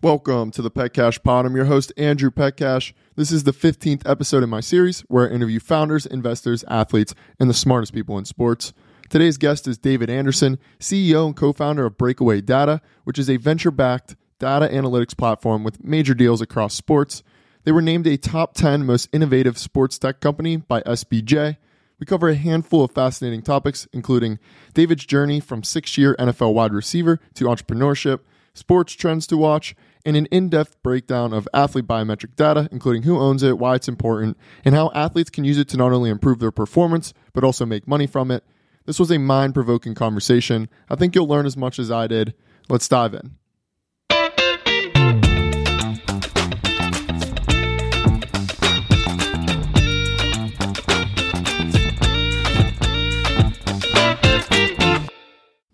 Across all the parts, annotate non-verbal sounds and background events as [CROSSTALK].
Welcome to the Petcash Pod. I'm your host, Andrew Petcash. This is the 15th episode in my series where I interview founders, investors, athletes, and the smartest people in sports. Today's guest is David Anderson, CEO and co founder of Breakaway Data, which is a venture backed data analytics platform with major deals across sports. They were named a top 10 most innovative sports tech company by SBJ. We cover a handful of fascinating topics, including David's journey from six year NFL wide receiver to entrepreneurship, sports trends to watch, and an in depth breakdown of athlete biometric data, including who owns it, why it's important, and how athletes can use it to not only improve their performance, but also make money from it. This was a mind provoking conversation. I think you'll learn as much as I did. Let's dive in.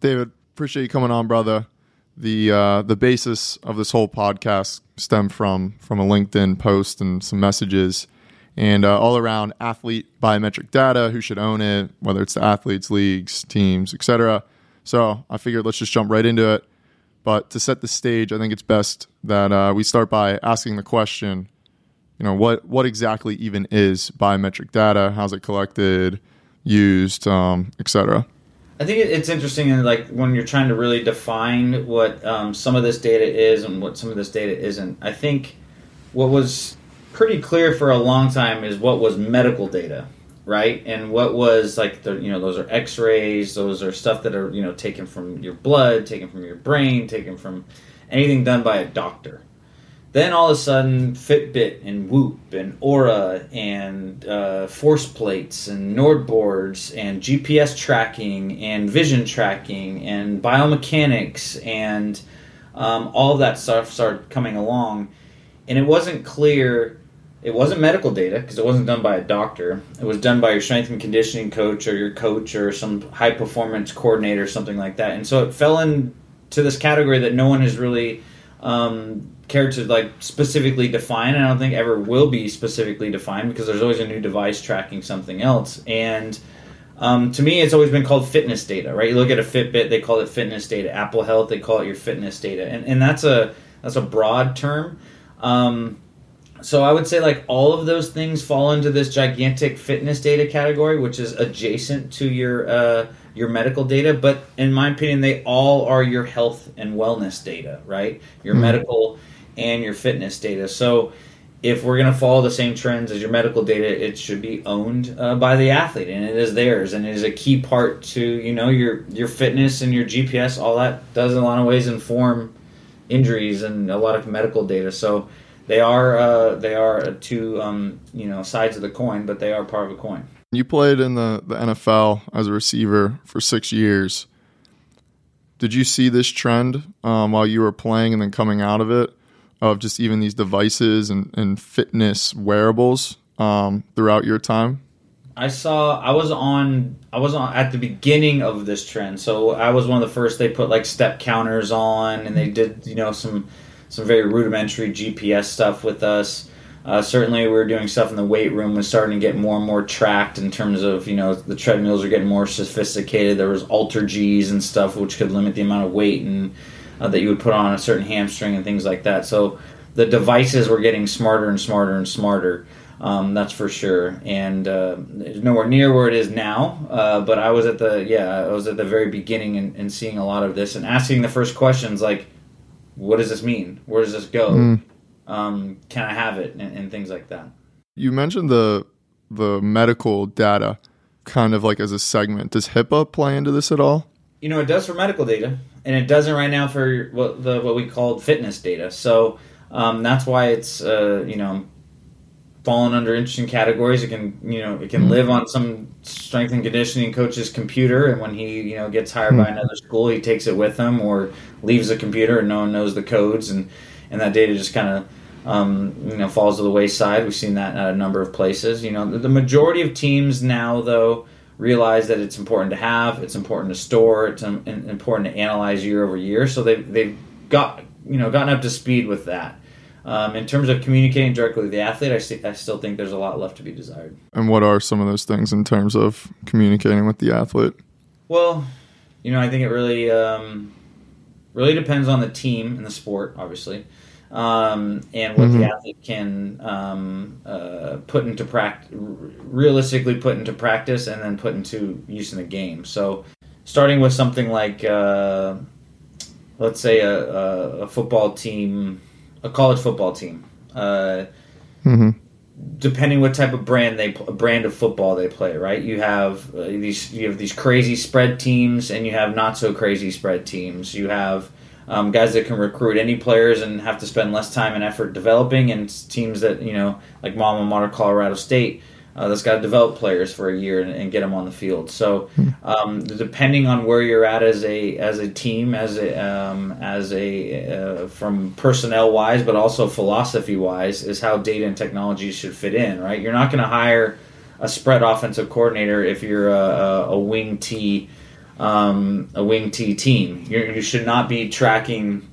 David, appreciate you coming on, brother. The uh, the basis of this whole podcast stemmed from from a LinkedIn post and some messages, and uh, all around athlete biometric data, who should own it, whether it's the athletes, leagues, teams, etc. So I figured let's just jump right into it. But to set the stage, I think it's best that uh, we start by asking the question, you know, what what exactly even is biometric data? How's it collected, used, um, etc. I think it's interesting, and like when you're trying to really define what um, some of this data is and what some of this data isn't. I think what was pretty clear for a long time is what was medical data, right? And what was like the you know those are X-rays, those are stuff that are you know taken from your blood, taken from your brain, taken from anything done by a doctor. Then all of a sudden, Fitbit and Whoop and Oura and uh, force plates and Nord boards and GPS tracking and vision tracking and biomechanics and um, all of that stuff started coming along. And it wasn't clear, it wasn't medical data because it wasn't done by a doctor. It was done by your strength and conditioning coach or your coach or some high performance coordinator or something like that. And so it fell into this category that no one has really. Um, care to like specifically define. I don't think ever will be specifically defined because there's always a new device tracking something else. And um, to me, it's always been called fitness data, right? You look at a Fitbit, they call it fitness data. Apple Health, they call it your fitness data, and and that's a that's a broad term. Um, so I would say like all of those things fall into this gigantic fitness data category, which is adjacent to your uh, your medical data. But in my opinion, they all are your health and wellness data, right? Your mm-hmm. medical and your fitness data. So if we're going to follow the same trends as your medical data, it should be owned uh, by the athlete, and it is theirs, and it is a key part to you know your your fitness and your GPS. All that does in a lot of ways inform injuries and a lot of medical data. So they are uh, they are two um, you know sides of the coin, but they are part of a coin. You played in the, the NFL as a receiver for six years. Did you see this trend um, while you were playing and then coming out of it? Of just even these devices and, and fitness wearables um, throughout your time? I saw I was on I was on at the beginning of this trend. So I was one of the first they put like step counters on and they did, you know, some some very rudimentary GPS stuff with us. Uh, certainly, we were doing stuff in the weight room was starting to get more and more tracked in terms of you know the treadmills are getting more sophisticated. There was AlterGs and stuff which could limit the amount of weight and uh, that you would put on a certain hamstring and things like that. So the devices were getting smarter and smarter and smarter. Um, that's for sure, and uh, it's nowhere near where it is now. Uh, but I was at the yeah, I was at the very beginning and, and, seeing a lot of this and asking the first questions like, "What does this mean? Where does this go? Mm. Um, can I have it?" And, and things like that. You mentioned the the medical data, kind of like as a segment. Does HIPAA play into this at all? You know, it does for medical data and it doesn't right now for what the what we call fitness data. So um, that's why it's uh, you know fallen under interesting categories. It can you know it can mm-hmm. live on some strength and conditioning coach's computer, and when he you know gets hired mm-hmm. by another school, he takes it with him or leaves the computer, and no one knows the codes, and and that data just kind of. Um, you know, falls to the wayside. We've seen that at a number of places. You know, the majority of teams now, though, realize that it's important to have, it's important to store, it's important to analyze year over year. So they've they've got you know gotten up to speed with that. Um, in terms of communicating directly with the athlete, I, st- I still think there's a lot left to be desired. And what are some of those things in terms of communicating with the athlete? Well, you know, I think it really um, really depends on the team and the sport, obviously, um, and what Mhm. the athlete can um, uh, put into practice, realistically put into practice, and then put into use in the game. So, starting with something like, uh, let's say, a, a, a football team, a college football team. Uh, hmm depending what type of brand they brand of football they play, right? You have uh, these you have these crazy spread teams, and you have not so crazy spread teams. You have um, guys that can recruit any players and have to spend less time and effort developing, and teams that you know like Mama Mater, Colorado State. Uh, that's got to develop players for a year and, and get them on the field. So, um, depending on where you're at as a as a team, as a um, as a uh, from personnel wise, but also philosophy wise, is how data and technology should fit in. Right, you're not going to hire a spread offensive coordinator if you're a, a, a wing T um, a wing T team. You're, you should not be tracking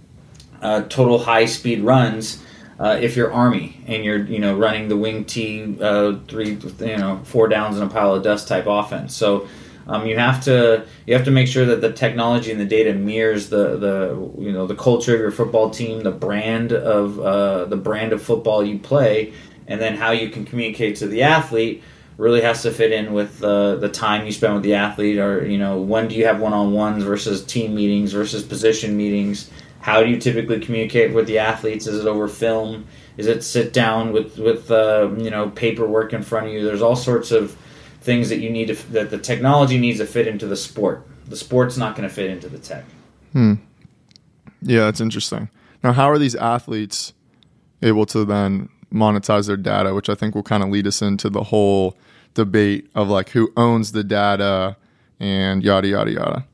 uh, total high speed runs uh, if you're Army and you're you know running the wing T uh, three you know four downs and a pile of dust type offense. So um, you have to you have to make sure that the technology and the data mirrors the the you know the culture of your football team, the brand of uh, the brand of football you play, and then how you can communicate to the athlete really has to fit in with uh, the time you spend with the athlete or you know when do you have one-on-ones versus team meetings versus position meetings? How do you typically communicate with the athletes? Is it over film? Is it sit down with with uh, you know paperwork in front of you? There's all sorts of things that you need to that the technology needs to fit into the sport. The sport's not going to fit into the tech. Hmm. Yeah, that's interesting. Now, how are these athletes able to then monetize their data, which I think will kind of lead us into the whole debate of like who owns the data and yada yada yada.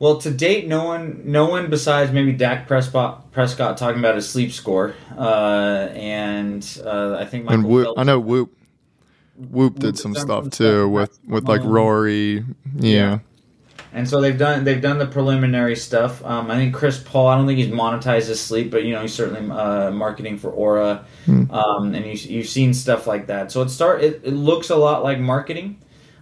Well, to date, no one, no one besides maybe Dak Prescott, Prescott talking about his sleep score, uh, and uh, I think Michael and Whoop, Phelps. I know Whoop. Whoop Whoop did some stuff some too with with like Rory. Yeah. And so they've done they've done the preliminary stuff. Um, I think Chris Paul. I don't think he's monetized his sleep, but you know he's certainly uh, marketing for Oura, Hmm. um, and you, you've seen stuff like that. So it start it, it looks a lot like marketing,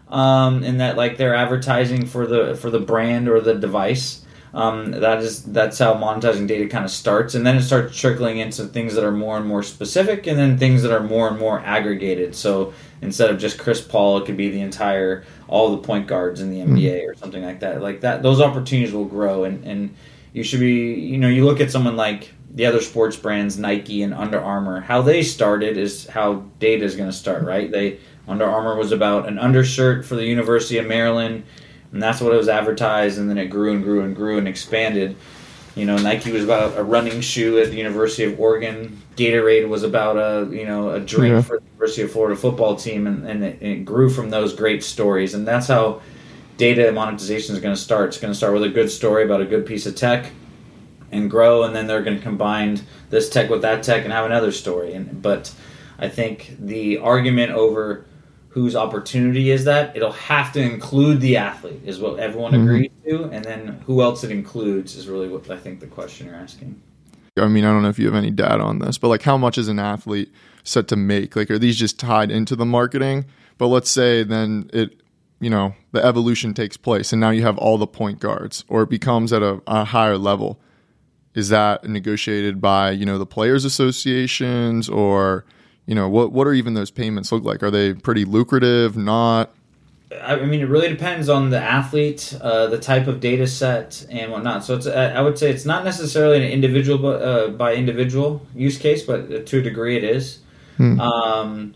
um, in that like they're advertising for the for the brand or the device. Um, that is that's how monetizing data kind of starts, and then it starts trickling into things that are more and more specific, and then things that are more and more aggregated. So instead of just Chris Paul, it could be the entire all the point guards in the NBA or something like that. Like that, those opportunities will grow, and and you should be you know you look at someone like the other sports brands, Nike and Under Armour. How they started is how data is going to start, right? They Under Armour was about an undershirt for the University of Maryland, and that's what it was advertised, and then it grew and grew and grew and expanded. You know, Nike was about a running shoe at the University of Oregon. Gatorade was about a you know a drink Yeah. for the University of Florida football team, and, and, it, it grew from those great stories. And that's how data monetization is going to start. It's going to start with a good story about a good piece of tech, and grow, and then they're going to combine this tech with that tech and have another story. And but I think the argument over whose opportunity is that it'll have to include the athlete is what everyone Mhm. agrees to, and then who else it includes is really what I think the question you're asking. I mean, I don't know if you have any data on this, but like how much is an athlete set to make? Like, are these just tied into the marketing? But let's say then it, you know, the evolution takes place and now you have all the point guards or it becomes at a, a higher level. Is that negotiated by, you know, the players associations or, you know, what, what are even those payments look like? Are they pretty lucrative? Not? I mean, it really depends on the athlete, uh, the type of data set, and whatnot. So it's, I would say it's not necessarily an individual uh, by individual use case, but to a degree it is. Hmm. Um,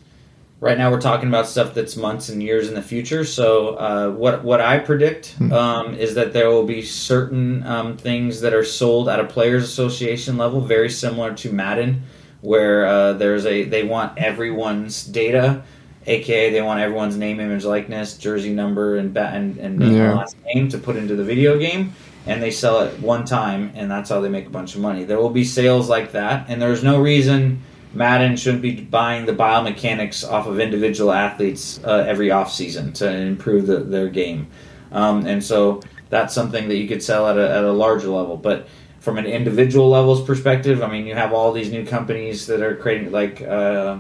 right now, we're talking about stuff that's months and years in the future. So uh, what what I predict um, is that there will be certain um, things that are sold at a players' association level, very similar to Madden, where uh, there's a they want everyone's data aka they want everyone's name, image, likeness, jersey number, and ba- and, and name Yeah. last name to put into the video game, and they sell it one time, and that's how they make a bunch of money. There will be sales like that, and there's no reason Madden shouldn't be buying the biomechanics off of individual athletes uh, every offseason to improve the, their game, um, and so that's something that you could sell at a, at a larger level, but. From an individual levels perspective, I mean, you have all these new companies that are creating like uh,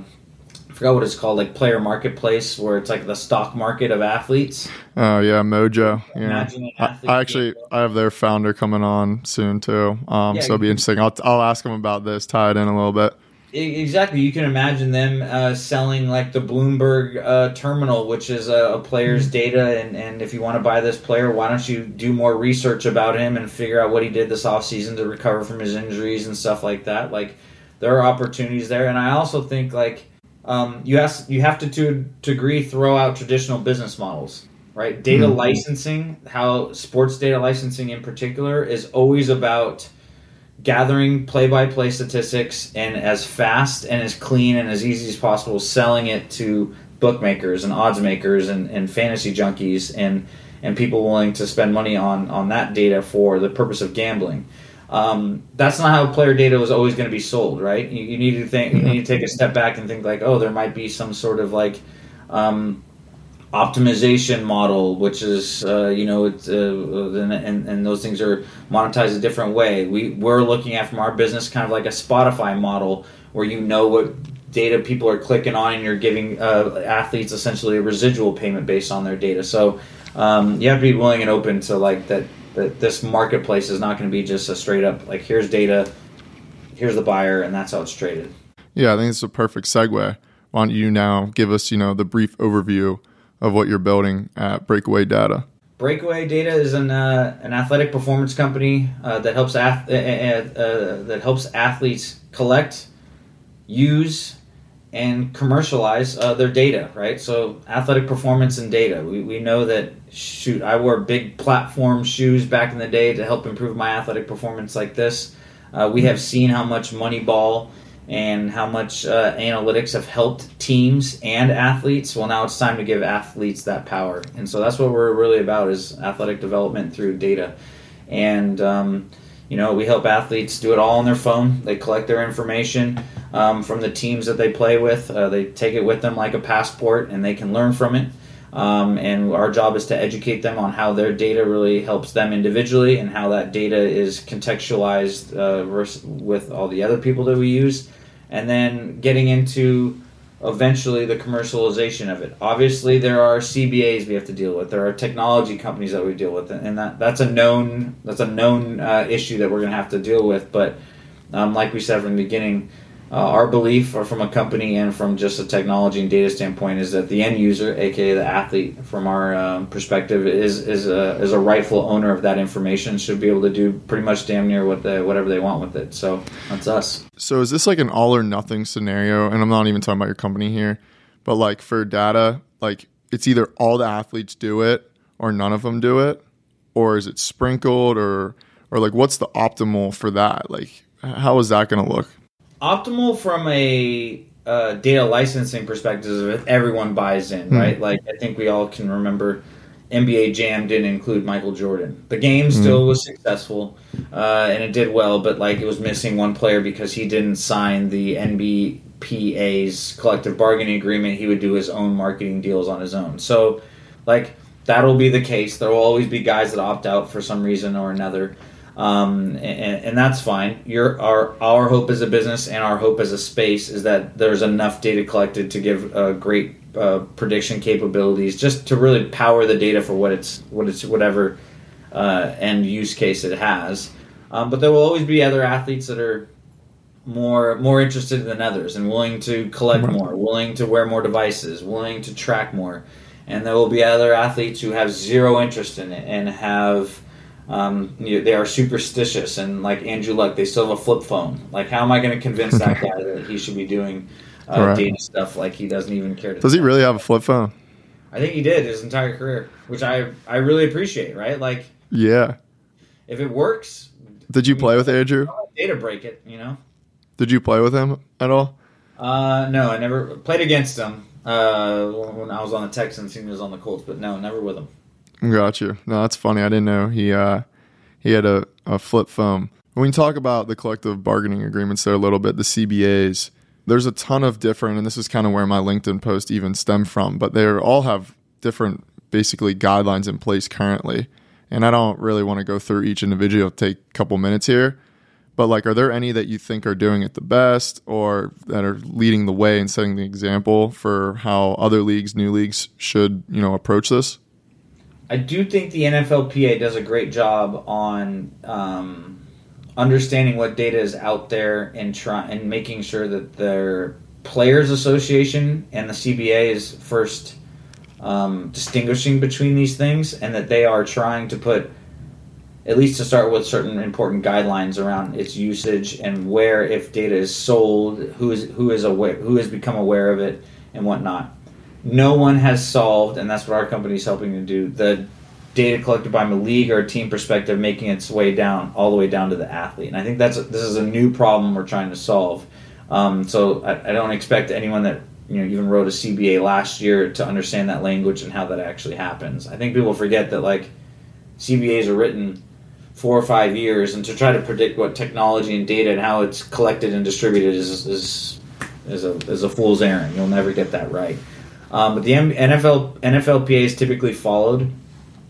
I forgot what it's called, like player marketplace, where it's like the stock market of athletes. Oh yeah, Mojo. Yeah. Imagine an I, athlete I actually I have their founder coming on soon too. Um, Yeah, so it'll be interesting. I'll I'll ask him about this, tie it in a little bit. Exactly. You can imagine them uh, selling like the Bloomberg uh, terminal, which is a, a player's data. And, and if you want to buy this player, why don't you do more research about him and figure out what he did this offseason to recover from his injuries and stuff like that? Like, there are opportunities there. And I also think, like, um, you, have, you have to, to a degree, throw out traditional business models, right? Data Mhm. licensing, how sports data licensing in particular, is always about gathering play-by-play statistics and as fast and as clean and as easy as possible selling it to bookmakers and odds makers and, and fantasy junkies and and people willing to spend money on on that data for the purpose of gambling. Um, that's not how player data was always going to be sold right? You, you need to think you need to take a step back and think like oh there might be some sort of like um, optimization model, which is uh, you know it's uh, and, and those things are monetized a different way. We we're looking at from our business kind of like a Spotify model where you know what data people are clicking on and you're giving uh, athletes essentially a residual payment based on their data. So um, you have to be willing and open to like that that this marketplace is not going to be just a straight up like here's data, here's the buyer, and that's how it's traded. Yeah, I think it's a perfect segue. Why don't you now give us, you know, the brief overview of what you're building at Breakaway Data? Breakaway Data is an uh, an athletic performance company uh, that helps ath- uh, uh, uh, that helps athletes collect, use, and commercialize uh, their data. Right, so athletic performance and data. We, we know that shoot, I wore big platform shoes back in the day to help improve my athletic performance like this. Uh, we have seen how much Moneyball and how much uh, analytics have helped teams and athletes. Well, now it's time to give athletes that power, and so that's what we're really about: is athletic development through data. And um, you know, we help athletes do it all on their phone. They collect their information um, from the teams that they play with. Uh, they take it with them like a passport, and they can learn from it. Um, and our job is to educate them on how their data really helps them individually and how that data is contextualized uh, with all the other people that we use. And then getting into eventually the commercialization of it. Obviously, there are CBAs we have to deal with. There are technology companies that we deal with, and that that's a known that's a known uh, issue that we're going to have to deal with. But um, like we said from the beginning, uh, our belief, from a company and from just a technology and data standpoint, is that the end user, aka the athlete, from our um, perspective, is is a is a rightful owner of that information. Should be able to do pretty much damn near what the, whatever they want with it. So that's us. So is this like an all or nothing scenario? And I'm not even talking about your company here, but like for data, like it's either all the athletes do it or none of them do it, or is it sprinkled or or like what's the optimal for that? Like how is that going to look? Optimal from a uh, data licensing perspective if everyone buys in, Hmm. right? Like I think we all can remember NBA Jam didn't include Michael Jordan. The game still was successful uh, and it did well, but like it was missing one player because he didn't sign the NBPA's collective bargaining agreement. He would do his own marketing deals on his own. So, like that'll be the case. There will always be guys that opt out for some reason or another um, and, and that's fine. Your our our hope as a business and our hope as a space is that there's enough data collected to give uh, great uh, prediction capabilities, just to really power the data for what it's what it's whatever uh, end use case it has. Um, but there will always be other athletes that are more more interested than others and willing to collect more, willing to wear more devices, willing to track more. And there will be other athletes who have zero interest in it and have um, you know, they are superstitious and like Andrew Luck, they still have a flip phone. Like, how am I going to convince that [LAUGHS] guy that he should be doing uh, Right. data stuff like he doesn't even care to? Does he really have a flip phone? I think he did his entire career, which I I really appreciate. Right, like Yeah. if it works, Did you play with Andrew? data break it. You know. Did you play with him at all? Uh, no, I never played against him uh, when I was on the Texans. He was on the Colts, but no, never with him. Got you. No, that's funny. I didn't know he uh he had a, a flip phone. When we talk about the collective bargaining agreements there a little bit, the CBAs, there's a ton of different and this is kind of where my LinkedIn post even stem from, but they all have different basically guidelines in place currently. And I don't really want to go through each individual, It'll take a couple minutes here. but like, are there any that you think are doing it the best or that are leading the way and setting the example for how other leagues, new leagues should, you know, approach this? I do think the NFLPA does a great job on um, understanding what data is out there and try and making sure that their players association and the CBA is first um, distinguishing between these things, and that they are trying to put at least to start with certain important guidelines around its usage and where if data is sold, who is who is aware, who has become aware of it, and whatnot. No one has solved, and that's what our company is helping to do. The data collected by a league or a team perspective, making its way down all the way down to the athlete, and I think that's this is a new problem we're trying to solve. Um, so I, I don't expect anyone that you know even wrote a CBA last year to understand that language and how that actually happens. I think people forget that like CBAs are written four or five years, and to try to predict what technology and data and how it's collected and distributed is is is a, is a fool's errand. You'll never get that right. Um, but the NFL NFLPA is typically followed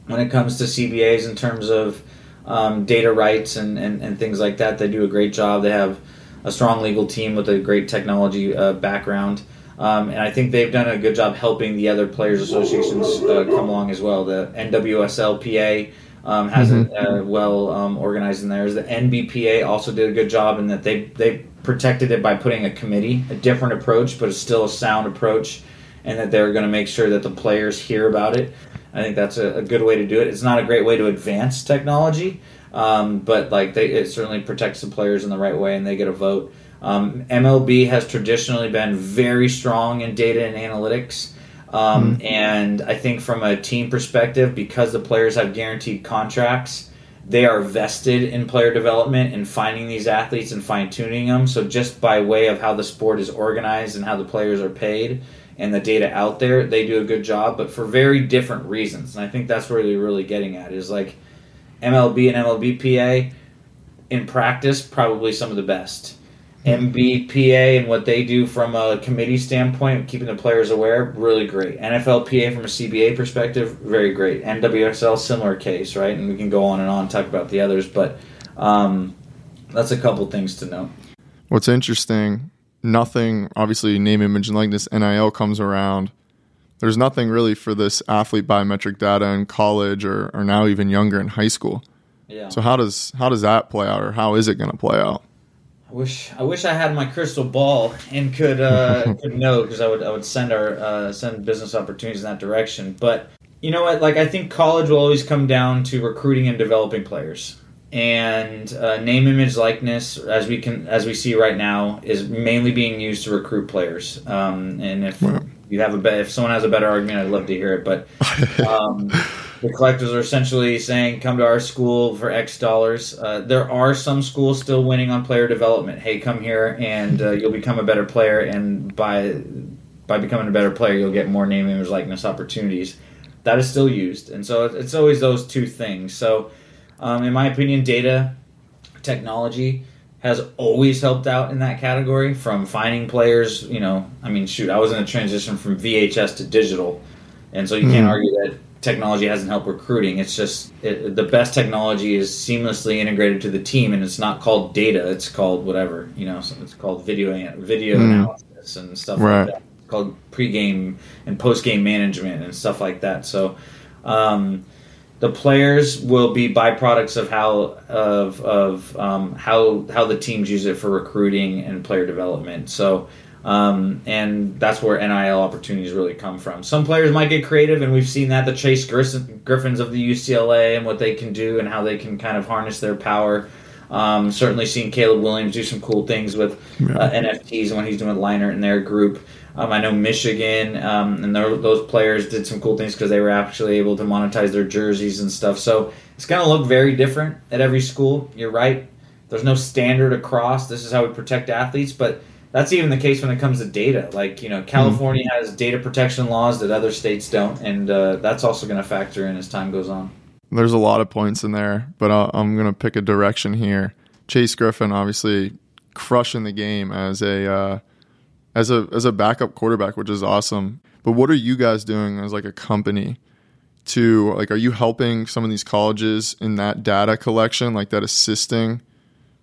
when it comes to CBAs in terms of um, data rights and, and, and things like that. They do a great job. They have a strong legal team with a great technology uh, background. Um, and I think they've done a good job helping the other players' associations uh, come along as well. The NWSLPA um, has mm-hmm. it uh, well um, organized in there. The NBPA also did a good job in that they they protected it by putting a committee, a different approach, but it's still a sound approach, and that they're going to make sure that the players hear about it. I think that's a, a, good way to do it. It's not a great way to advance technology, um, but like they, it certainly protects the players in the right way, and they get a vote. Um, MLB has traditionally been very strong in data and analytics. Um, mm-hmm. And I think from a team perspective, because the players have guaranteed contracts, they are vested in player development and finding these athletes and fine tuning them. So, just by way of how the sport is organized and how the players are paid and the data out there, they do a good job, but for very different reasons. And I think that's where they're really getting at is like MLB and MLBPA in practice, probably some of the best NBPA and what they do from a committee standpoint, keeping the players aware, really great. NFLPA from a CBA perspective, very great. NWSL, similar case, right? And we can go on and on talk about the others, but um, that's a couple things to know. What's interesting, nothing, obviously, name, image, and likeness, NIL comes around. There's nothing really for this athlete biometric data in college or, or now even younger in high school. Yeah. So how does how does that play out, or how is it going to play out? I wish I wish I had my crystal ball and could uh, [LAUGHS] could know because I would I would send our uh, send business opportunities in that direction. But you know what? Like I think college will always come down to recruiting and developing players. And uh, name, image, likeness, as we can as we see right now, is mainly being used to recruit players. Um, and if you have a be- if someone has a better argument, I'd love to hear it. But [LAUGHS] um, the collectors are essentially saying, "Come to our school for X dollars." Uh, there are some schools still winning on player development. Hey, come here and uh, you'll become a better player, and by by becoming a better player, you'll get more name, image, likeness opportunities. That is still used, and so it's always those two things. So, um, in my opinion, data technology has always helped out in that category from finding players. You know, I mean, shoot, I was in a transition from VHS to digital, and so you mm-hmm. can't argue that technology hasn't helped recruiting. It's just it, the best technology is seamlessly integrated to the team, and it's not called data. It's called whatever you know. So it's called video video mm. analysis and stuff right. like that. It's called pregame and postgame management and stuff like that. So. Um, the players will be byproducts of how of of um, how how the teams use it for recruiting and player development. So um, and that's where NIL opportunities really come from. Some players might get creative, and we've seen that the Chase Griffins of the UCLA and what they can do and how they can kind of harness their power. Um, certainly seen Caleb Williams do some cool things with uh, NFTs and what he's doing with Liner in their group. Um, I know Michigan um, and those players did some cool things because they were actually able to monetize their jerseys and stuff. So it's going to look very different at every school. You're right. There's no standard across. This is how we protect athletes, but that's even the case when it comes to data. Like you know, California mm-hmm. has data protection laws that other states don't, and uh, that's also going to factor in as time goes on. There's a lot of points in there, but i am going to pick a direction here. Chase Griffin, obviously crushing the game as a uh, as a as a backup quarterback, which is awesome. But what are you guys doing as like a company to like? Are you helping some of these colleges in that data collection, like that assisting?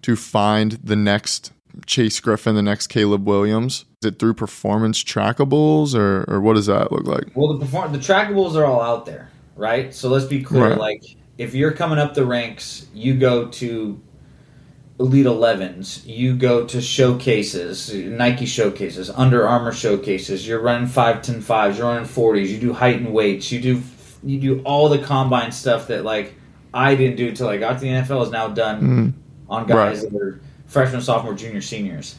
to find the next Chase Griffin, the next Caleb Williams? Is it through performance trackables, or, or what does that look like? Well, the perform the trackables are all out there, right? So let's be clear. Right. Like, if you're coming up the ranks, you go to Elite 11s, you go to showcases, Nike showcases, Under Armour showcases. You're running five ten fives, you're running forties. You do height and weights. You do you do all the combine stuff that like I didn't do until I got to the NFL is now done Mm, on guys Right. that are freshman, sophomore, junior, seniors,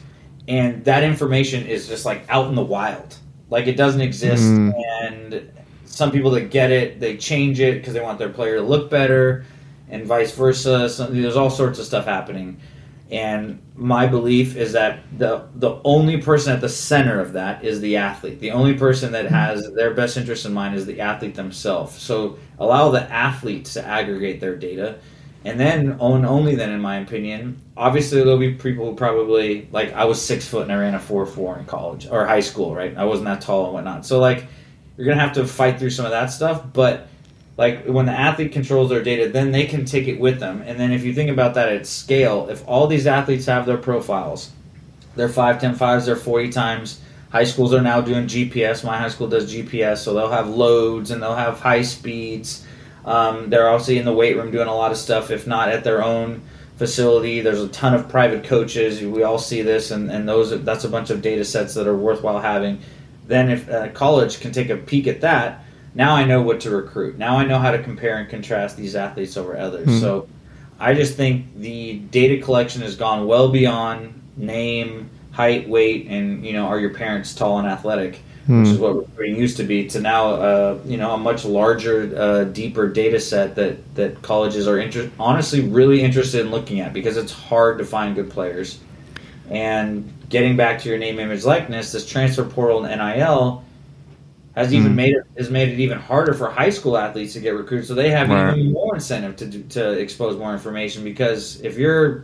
and that information is just like out in the wild. Like it doesn't exist, Mm. and some people that get it, they change it because they want their player to look better, and vice versa. So there's all sorts of stuff happening. And my belief is that the the only person at the center of that is the athlete. The only person that has their best interest in mind is the athlete themselves. So allow the athletes to aggregate their data, and then on only then, in my opinion, obviously there'll be people who probably like I was six foot and I ran a four four in college or high school, right? I wasn't that tall and whatnot. So like you're gonna have to fight through some of that stuff, but like when the athlete controls their data, then they can take it with them. And then if you think about that at scale, if all these athletes have their profiles, they're 5'10 5s, they're 40 times. High schools are now doing GPS. My high school does GPS, so they'll have loads and they'll have high speeds. Um, they're also in the weight room doing a lot of stuff, if not at their own facility. There's a ton of private coaches. We all see this, and, and those that's a bunch of data sets that are worthwhile having. Then, if uh, college can take a peek at that, now I know what to recruit. Now I know how to compare and contrast these athletes over others. Hmm. So I just think the data collection has gone well beyond name, height, weight, and you know, are your parents tall and athletic, Hmm. which is what recruiting used to be, to now uh, you know a much larger, uh, deeper data set that that colleges are inter- honestly really interested in looking at because it's hard to find good players. And getting back to your name, image, likeness, this transfer portal and NIL has even Mhm. made it has made it even harder for high school athletes to get recruited. So they have Right. even more incentive to do, to expose more information because if you're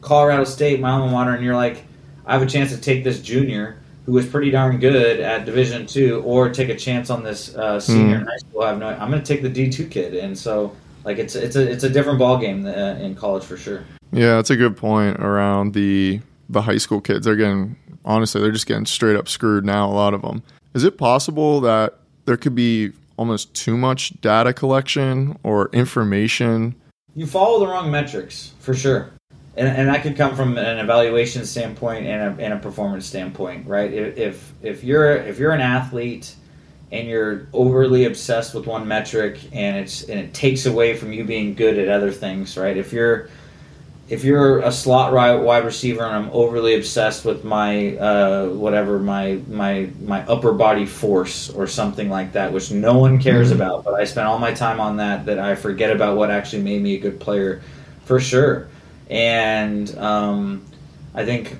Colorado State, my alma mater, and you're like, I have a chance to take this junior who is pretty darn good at Division two, or take a chance on this uh, senior Mhm. in high school. I have no. I'm going to take the D two kid, and so like it's it's a it's a different ball game uh, in college for sure. Yeah, that's a good point around the the high school kids. They're getting honestly, they're just getting straight up screwed now. A lot of them. Is it possible that there could be almost too much data collection or information? You follow the wrong metrics for sure, and, and that could come from an evaluation standpoint and a, and a performance standpoint, right? If if- you're if you're an athlete and you're overly obsessed with one metric and it's and it takes away from you being good at other things, right? If you're if you're a slot wide receiver and I'm overly obsessed with my uh, whatever my my my upper body force or something like that, which no one cares Mhm. about, but I spend all my time on that, that I forget about what actually made me a good player, for sure. And um, I think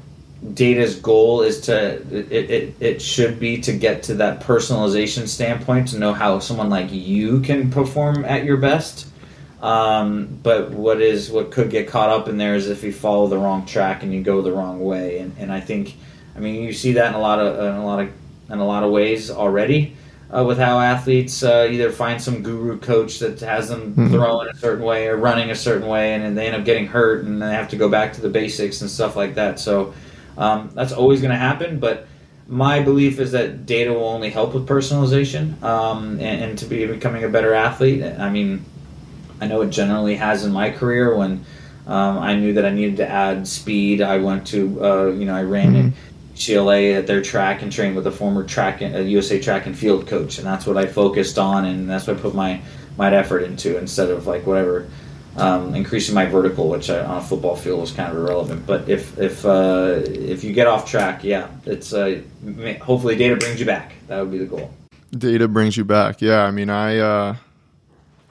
data's goal is to it, it, it should be to get to that personalization standpoint to know how someone like you can perform at your best um, but what is what could get caught up in there is if you follow the wrong track and you go the wrong way and, and I think I mean you see that in a lot of in a lot of in a lot of ways already uh, with how athletes uh, either find some guru coach that has them Mhm. throwing a certain way or running a certain way and then they end up getting hurt and they have to go back to the basics and stuff like that so um, that's always going to happen, but my belief is that data will only help with personalization um, and, and to be becoming a better athlete. I mean, I know it generally has in my career when um, I knew that I needed to add speed. I went to, uh, you know, I ran Mhm. in GLA at their track and trained with a former track, uh, USA track and field coach, and that's what I focused on, and that's what I put my my effort into instead of like whatever um, increasing my vertical, which I, on a football field was kind of irrelevant. But if if uh, if you get off track, yeah, it's uh, hopefully data brings you back. That would be the goal. Data brings you back. Yeah, I mean, I uh,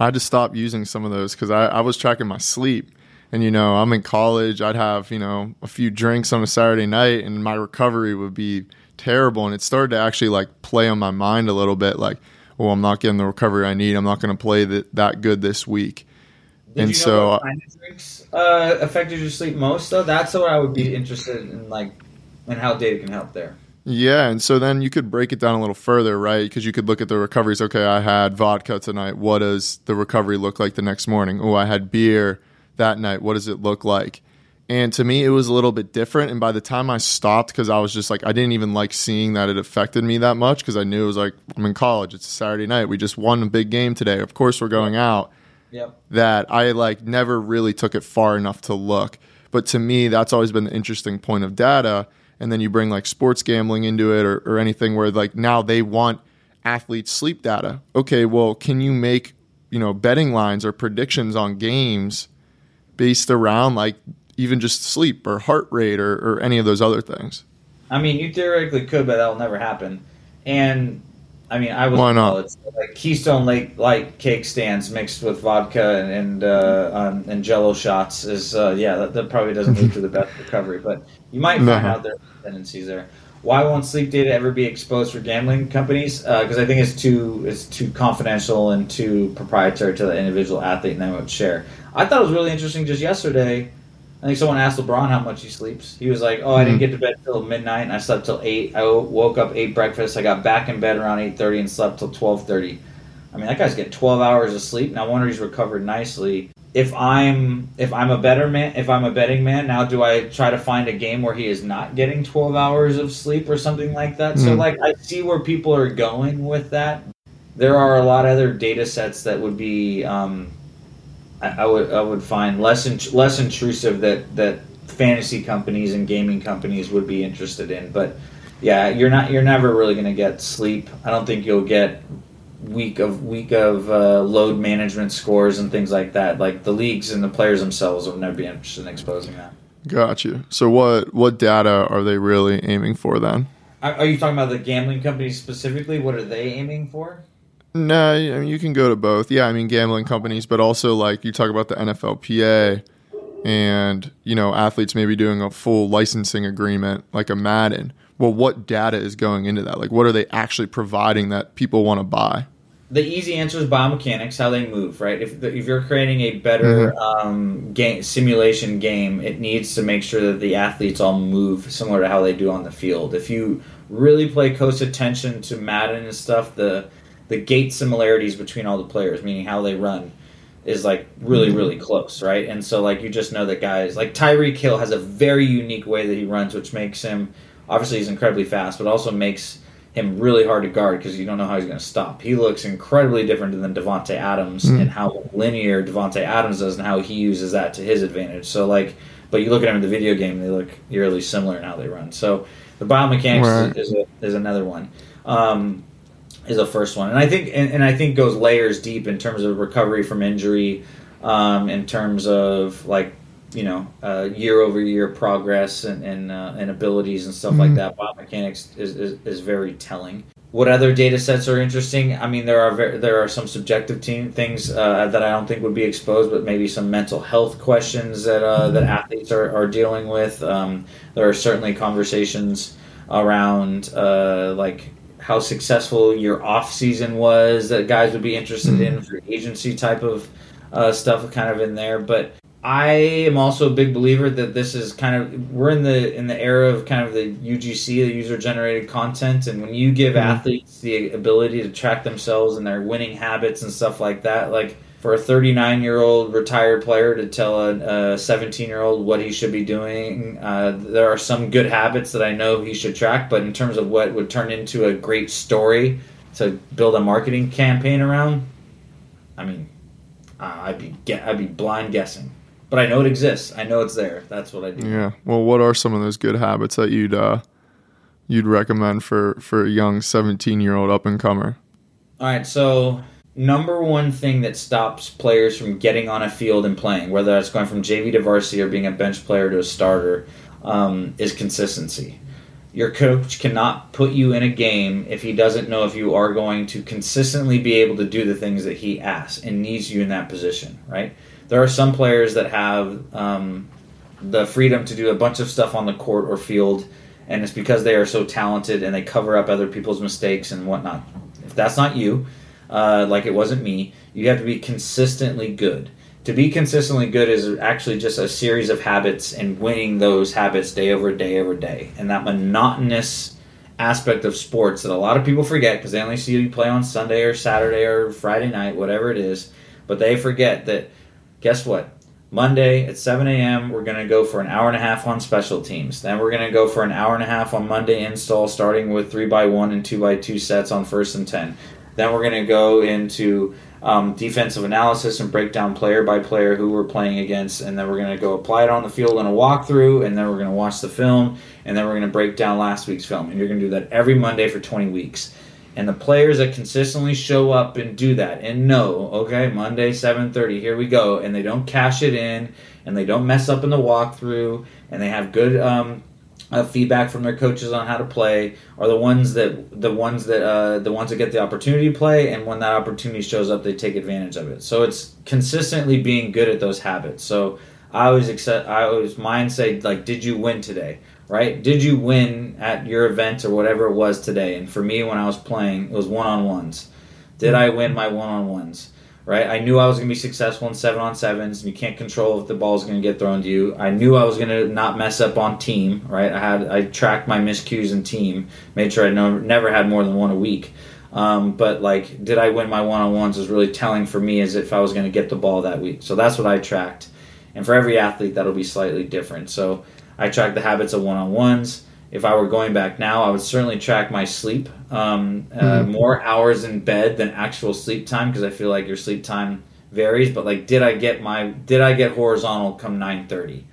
I had to stop using some of those because I, I was tracking my sleep. And you know, I'm in college. I'd have you know a few drinks on a Saturday night, and my recovery would be terrible. And it started to actually like play on my mind a little bit. Like, oh, I'm not getting the recovery I need. I'm not going to play that that good this week. Did And you know so- what kind of drinks uh, affected your sleep most? Though that's what I would be interested in, like, and how data can help there. Yeah, and so then you could break it down a little further, right? Because you could look at the recoveries. Okay, I had vodka tonight. What does the recovery look like the next morning? Oh, I had beer that night. What does it look like? And to me, it was a little bit different. And by the time I stopped, because I was just like, I didn't even like seeing that it affected me that much because I knew it was like, I'm in college. It's a Saturday night. We just won a big game today. Of course, we're going out. Yep. That I like never really took it far enough to look. But to me, that's always been the interesting point of data. And then you bring like sports gambling into it or, or anything where like now they want athletes' sleep data. Okay, well, can you make, you know, betting lines or predictions on games based around like even just sleep or heart rate or, or any of those other things. I mean, you theoretically could, but that'll never happen. And I mean, I was Why not? like Keystone Lake light cake stands mixed with vodka and and, uh, um, and Jello shots is uh, yeah that, that, probably doesn't lead to the best recovery, but you might find no. out there are tendencies there. Why won't sleep data ever be exposed for gambling companies? Because uh, I think it's too it's too confidential and too proprietary to the individual athlete, and they won't share. I thought it was really interesting just yesterday I think someone asked LeBron how much he sleeps. He was like, "Oh, I didn't mm-hmm. get to bed till midnight, and I slept till eight. I woke up, ate breakfast, I got back in bed around eight thirty, and slept till twelve thirty. I mean, that guy's getting twelve hours of sleep. No wonder he's recovered nicely. If I'm if I'm a better man, if I'm a betting man, now do I try to find a game where he is not getting twelve hours of sleep or something like that? Mm-hmm. So, like, I see where people are going with that. There are a lot of other data sets that would be. Um, I, I would I would find less in, less intrusive that that fantasy companies and gaming companies would be interested in. But yeah, you're not you're never really going to get sleep. I don't think you'll get week of week of uh, load management scores and things like that. Like the leagues and the players themselves will never be interested in exposing that. Got you. So what what data are they really aiming for then? Are you talking about the gambling companies specifically? What are they aiming for? No, I mean you can go to both. Yeah, I mean gambling companies, but also like you talk about the NFLPA and you know athletes maybe doing a full licensing agreement like a Madden. Well, what data is going into that? Like, what are they actually providing that people want to buy? The easy answer is biomechanics, how they move, right? If, the, if you're creating a better mm-hmm. um, game simulation game, it needs to make sure that the athletes all move similar to how they do on the field. If you really play close attention to Madden and stuff, the the gait similarities between all the players, meaning how they run, is like really mm-hmm. really close, right? And so like you just know that guys like Tyreek Hill has a very unique way that he runs, which makes him obviously he's incredibly fast, but also makes him really hard to guard because you don't know how he's going to stop. He looks incredibly different than Davante Adams mm. and how linear Davante Adams does and how he uses that to his advantage. So like, but you look at him in the video game, they look eerily similar in how they run. So the biomechanics right. is, is, a, is another one. Um, is the first one, and I think and, and I think goes layers deep in terms of recovery from injury, um, in terms of like you know uh, year over year progress and and, uh, and abilities and stuff mm-hmm. like that. Biomechanics is, is, is very telling. What other data sets are interesting? I mean, there are very, there are some subjective team things uh, that I don't think would be exposed, but maybe some mental health questions that uh, that athletes are, are dealing with. Um, there are certainly conversations around uh, like how successful your off season was that guys would be interested mm-hmm. in for agency type of uh, stuff kind of in there but I am also a big believer that this is kind of we're in the in the era of kind of the UGC, the user generated content, and when you give mm-hmm. athletes the ability to track themselves and their winning habits and stuff like that, like for a 39 year old retired player to tell a 17 year old what he should be doing. Uh, there are some good habits that I know he should track, but in terms of what would turn into a great story to build a marketing campaign around, I mean, uh, I'd be I'd be blind guessing. But I know it exists. I know it's there. That's what I do. Yeah. Well, what are some of those good habits that you'd uh, you'd recommend for for a young 17 year old up and comer? All right. So number one thing that stops players from getting on a field and playing, whether that's going from JV to varsity or being a bench player to a starter, um, is consistency. Your coach cannot put you in a game if he doesn't know if you are going to consistently be able to do the things that he asks and needs you in that position, right? There are some players that have um, the freedom to do a bunch of stuff on the court or field, and it's because they are so talented and they cover up other people's mistakes and whatnot. If that's not you, uh, like it wasn't me. You have to be consistently good. To be consistently good is actually just a series of habits and winning those habits day over day over day. And that monotonous aspect of sports that a lot of people forget because they only see you play on Sunday or Saturday or Friday night, whatever it is. But they forget that, guess what? Monday at 7 a.m., we're going to go for an hour and a half on special teams. Then we're going to go for an hour and a half on Monday install, starting with 3 by one and 2 by 2 sets on first and 10. Then we're going to go into um, defensive analysis and break down player by player who we're playing against. And then we're going to go apply it on the field in a walkthrough. And then we're going to watch the film. And then we're going to break down last week's film. And you're going to do that every Monday for 20 weeks and the players that consistently show up and do that and know okay monday 7.30 here we go and they don't cash it in and they don't mess up in the walkthrough and they have good um, uh, feedback from their coaches on how to play are the ones that the ones that uh, the ones that get the opportunity to play and when that opportunity shows up they take advantage of it so it's consistently being good at those habits so i always accept i always mind say like did you win today right? Did you win at your event or whatever it was today? And for me, when I was playing, it was one on ones. Did I win my one on ones? Right? I knew I was going to be successful in seven on sevens, you can't control if the ball is going to get thrown to you. I knew I was going to not mess up on team. Right? I had I tracked my miscues in team, made sure I never had more than one a week. Um, but like, did I win my one on ones was really telling for me as if I was going to get the ball that week. So that's what I tracked. And for every athlete, that'll be slightly different. So I track the habits of one on ones. If I were going back now, I would certainly track my sleep. Um, uh, mm-hmm. More hours in bed than actual sleep time because I feel like your sleep time varies. But like, did I get my did I get horizontal come nine thirty,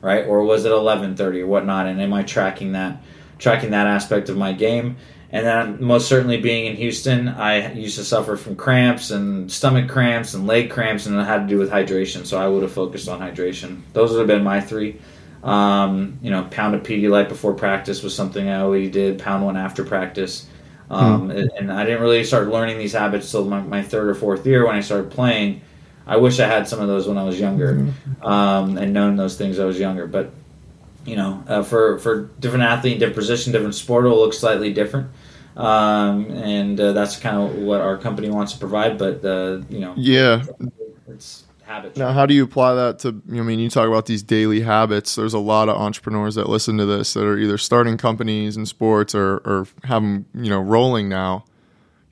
right? Or was it eleven thirty or whatnot? And am I tracking that tracking that aspect of my game? And then, most certainly, being in Houston, I used to suffer from cramps and stomach cramps and leg cramps, and it had to do with hydration. So I would have focused on hydration. Those would have been my three. Um, you know, pound of Pedialyte before practice was something I always did. Pound one after practice. Um, hmm. And I didn't really start learning these habits till my, my, third or fourth year when I started playing. I wish I had some of those when I was younger mm-hmm. um, and known those things I was younger. But you know, uh, for for different athlete, different position, different sport, it will look slightly different. Um, and uh, that's kind of what our company wants to provide. But uh, you know, yeah, it's habit. Now, how do you apply that to? I mean, you talk about these daily habits. There's a lot of entrepreneurs that listen to this that are either starting companies in sports or or have them, you know, rolling now.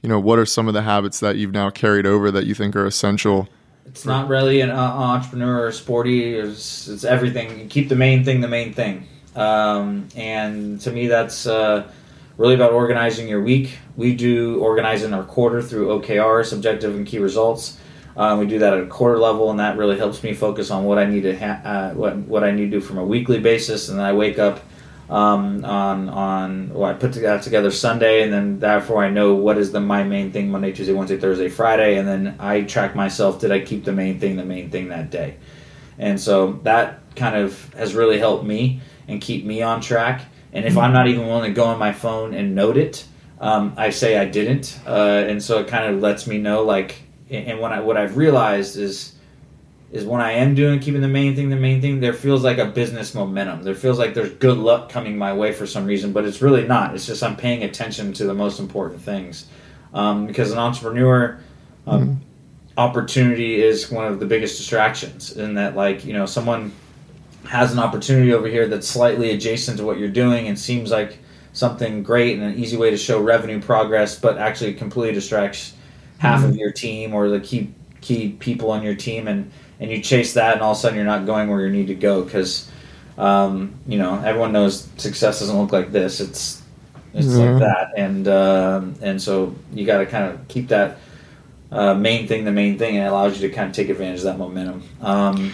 You know, what are some of the habits that you've now carried over that you think are essential? It's for- not really an uh, entrepreneur or sporty. It's, it's everything. You keep the main thing the main thing. Um, and to me, that's uh, really about organizing your week. We do organizing our quarter through OKR, subjective and key results. Um, we do that at a quarter level, and that really helps me focus on what I need to ha- uh, what what I need to do from a weekly basis. And then I wake up um, on on well, I put that together Sunday, and then therefore I know what is the my main thing Monday, Tuesday, Wednesday, Thursday, Friday, and then I track myself. Did I keep the main thing the main thing that day? And so that kind of has really helped me and keep me on track. And if I'm not even willing to go on my phone and note it, um, I say I didn't, uh, and so it kind of lets me know like and what I what I've realized is is when I am doing keeping the main thing the main thing, there feels like a business momentum. There feels like there's good luck coming my way for some reason, but it's really not. It's just I'm paying attention to the most important things. Um, because an entrepreneur um, mm-hmm. opportunity is one of the biggest distractions in that like you know someone has an opportunity over here that's slightly adjacent to what you're doing and seems like something great and an easy way to show revenue progress, but actually completely distracts half mm-hmm. of your team or the key key people on your team, and and you chase that, and all of a sudden you're not going where you need to go because um, you know everyone knows success doesn't look like this. It's it's mm-hmm. like that, and uh, and so you got to kind of keep that uh, main thing the main thing, and it allows you to kind of take advantage of that momentum. Um,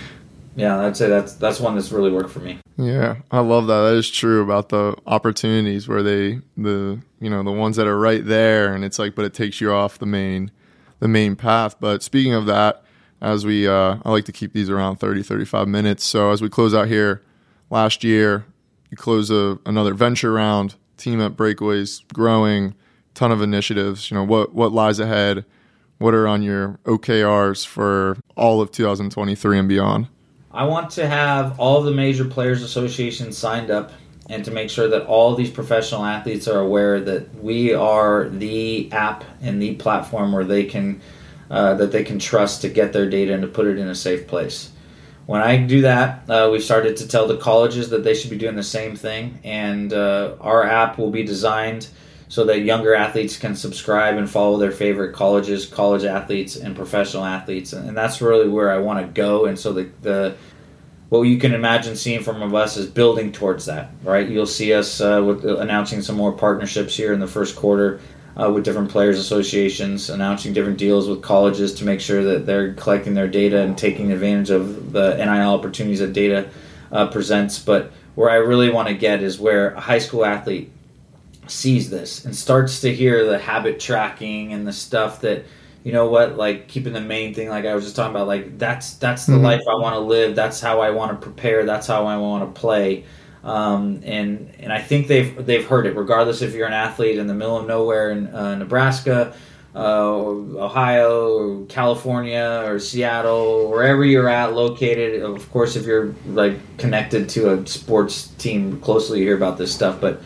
yeah, I'd say that's that's one that's really worked for me. Yeah, I love that. That is true about the opportunities where they the you know the ones that are right there, and it's like, but it takes you off the main the main path. But speaking of that, as we uh, I like to keep these around 30, 35 minutes. So as we close out here, last year you close a, another venture round, team at Breakaways growing, ton of initiatives. You know what what lies ahead. What are on your OKRs for all of 2023 and beyond? I want to have all the major players associations signed up and to make sure that all these professional athletes are aware that we are the app and the platform where they can uh, that they can trust to get their data and to put it in a safe place. When I do that, uh, we started to tell the colleges that they should be doing the same thing, and uh, our app will be designed so that younger athletes can subscribe and follow their favorite colleges, college athletes, and professional athletes, and, that's really where I want to go. And so the the what you can imagine seeing from us is building towards that. Right, you'll see us uh, with, announcing some more partnerships here in the first quarter uh, with different players associations, announcing different deals with colleges to make sure that they're collecting their data and taking advantage of the NIL opportunities that data uh, presents. But where I really want to get is where a high school athlete sees this and starts to hear the habit tracking and the stuff that you know what like keeping the main thing like i was just talking about like that's that's the mm-hmm. life i want to live that's how i want to prepare that's how i want to play um, and and I think they've they've heard it, regardless if you're an athlete in the middle of nowhere in uh, Nebraska, uh, Ohio, or California, or Seattle, wherever you're at located. Of course, if you're like connected to a sports team closely, you hear about this stuff. But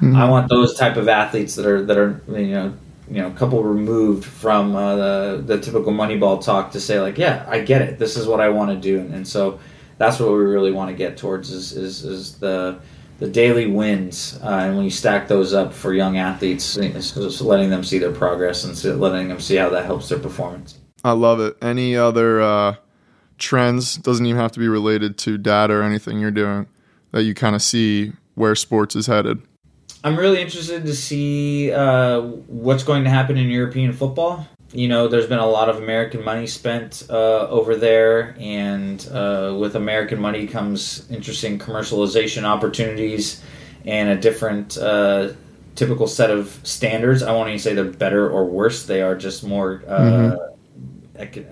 mm-hmm. I want those type of athletes that are that are you know you know a couple removed from uh, the the typical Moneyball talk to say like, yeah, I get it. This is what I want to do, and, and so that's what we really want to get towards is, is, is the the daily wins, uh, and when you stack those up for young athletes, just letting them see their progress and letting them see how that helps their performance. I love it. Any other uh, trends doesn't even have to be related to data or anything you're doing that you kind of see where sports is headed. I'm really interested to see uh, what's going to happen in European football you know, there's been a lot of American money spent uh, over there, and uh, with American money comes interesting commercialization opportunities and a different uh, typical set of standards. I won't even say they're better or worse; they are just more uh, mm-hmm.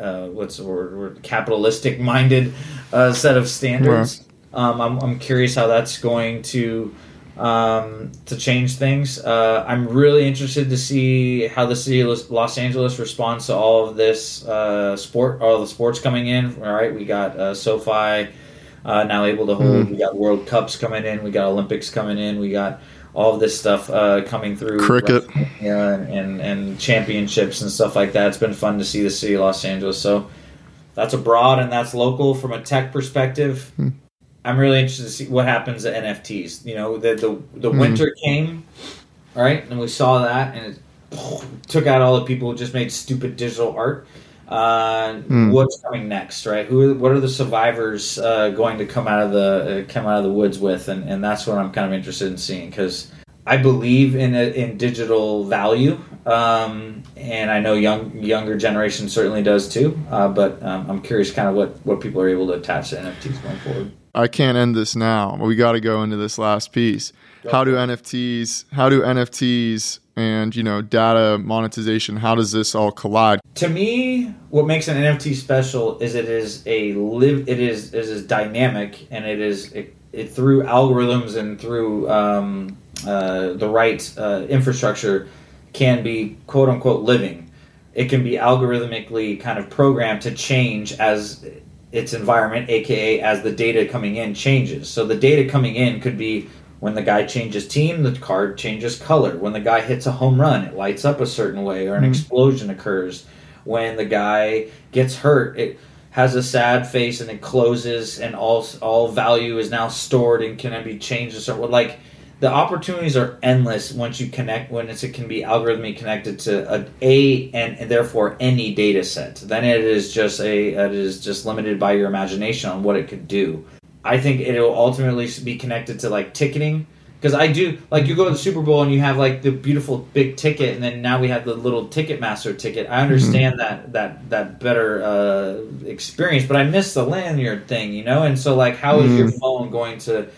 Uh, what's word? Capitalistic minded uh, set of standards. Um, I'm, I'm curious how that's going to um, to change things. Uh, I'm really interested to see how the city of Los Angeles responds to all of this uh, sport, all the sports coming in. All right, we got uh, SoFi uh, now able to hold. Mm. We got World Cups coming in. We got Olympics coming in. We got all of this stuff uh, coming through. Cricket, yeah, and, and, and championships and stuff like that. It's been fun to see the city of Los Angeles. So that's abroad and that's local from a tech perspective. Mm I'm really interested to see what happens to NFTs. You know, the the, the mm. winter came, right, and we saw that, and it oh, took out all the people who just made stupid digital art. Uh, mm. What's coming next, right? Who? What are the survivors uh, going to come out of the uh, come out of the woods with? And, and that's what I'm kind of interested in seeing because I believe in a, in digital value, um, and I know young younger generation certainly does too. Uh, but um, I'm curious, kind of what what people are able to attach to NFTs going forward. I can't end this now. We got to go into this last piece. How do NFTs? How do NFTs and you know data monetization? How does this all collide? To me, what makes an NFT special is it is a live. It is it is dynamic and it is it, it through algorithms and through um, uh, the right uh, infrastructure can be quote unquote living. It can be algorithmically kind of programmed to change as its environment, aka as the data coming in changes. So the data coming in could be when the guy changes team, the card changes color. When the guy hits a home run, it lights up a certain way, or an mm-hmm. explosion occurs. When the guy gets hurt, it has a sad face and it closes, and all all value is now stored and can be changed. So like the opportunities are endless once you connect when it can be algorithmically connected to a, a and, and, therefore any data set. Then it is just a it is just limited by your imagination on what it could do. I think it will ultimately be connected to like ticketing. Because i do like you go to the super bowl and you have like the beautiful big ticket and then now we have the little ticketmaster ticket. I understand mm-hmm. that that that better uh, experience but i miss the lanyard thing you know? And so like how is mm-hmm. your phone going to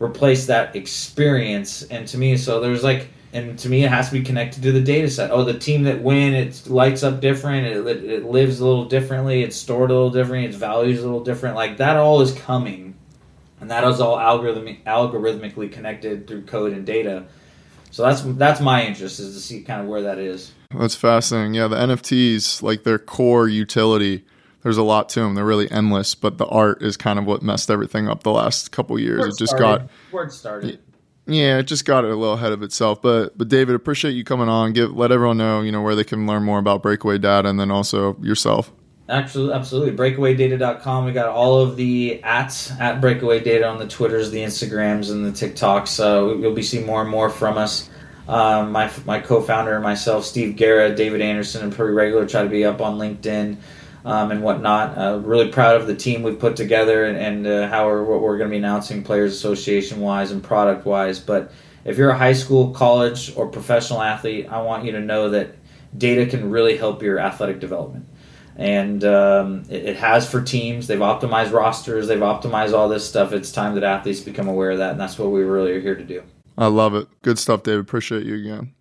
replace that experience. And to me, so there's like, and to me, it has to be connected to the data set. Oh, the team that win, it lights up different. It, it, lives a little differently. It's stored a little different. Its values a little different. Like that all is coming, and that is all algorithmic, algorithmically connected through code and data. So that's that's my interest is to see kind of where that is. That's fascinating. Yeah, the NFTs, like their core utility, there's a lot to them. They're really endless, but the art is kind of what messed everything up the last couple years. Word it just started. got word started. Yeah, it just got it a little ahead of itself. But but David, appreciate you coming on. Give let everyone know you know where they can learn more about Breakaway Data, and then also yourself. Absolutely, absolutely. Breakawaydata.com. We got all of the ats at Breakaway Data on the Twitters, the Instagrams, and the TikToks. Uh, you'll be seeing more and more from us. Um, my my co-founder and myself, Steve Guerra, David Anderson, and pretty regular try to be up on LinkedIn um, and whatnot. Uh, really proud of the team we've put together and, and uh, how we're, what we're going to be announcing, players association wise and product wise. But if you're a high school, college, or professional athlete, I want you to know that data can really help your athletic development. And um, it, it, has for teams. They've optimized rosters, they've optimized all this stuff. It's time that athletes become aware of that, and that's what we really are here to do. I love it. Good stuff, David. Appreciate you again.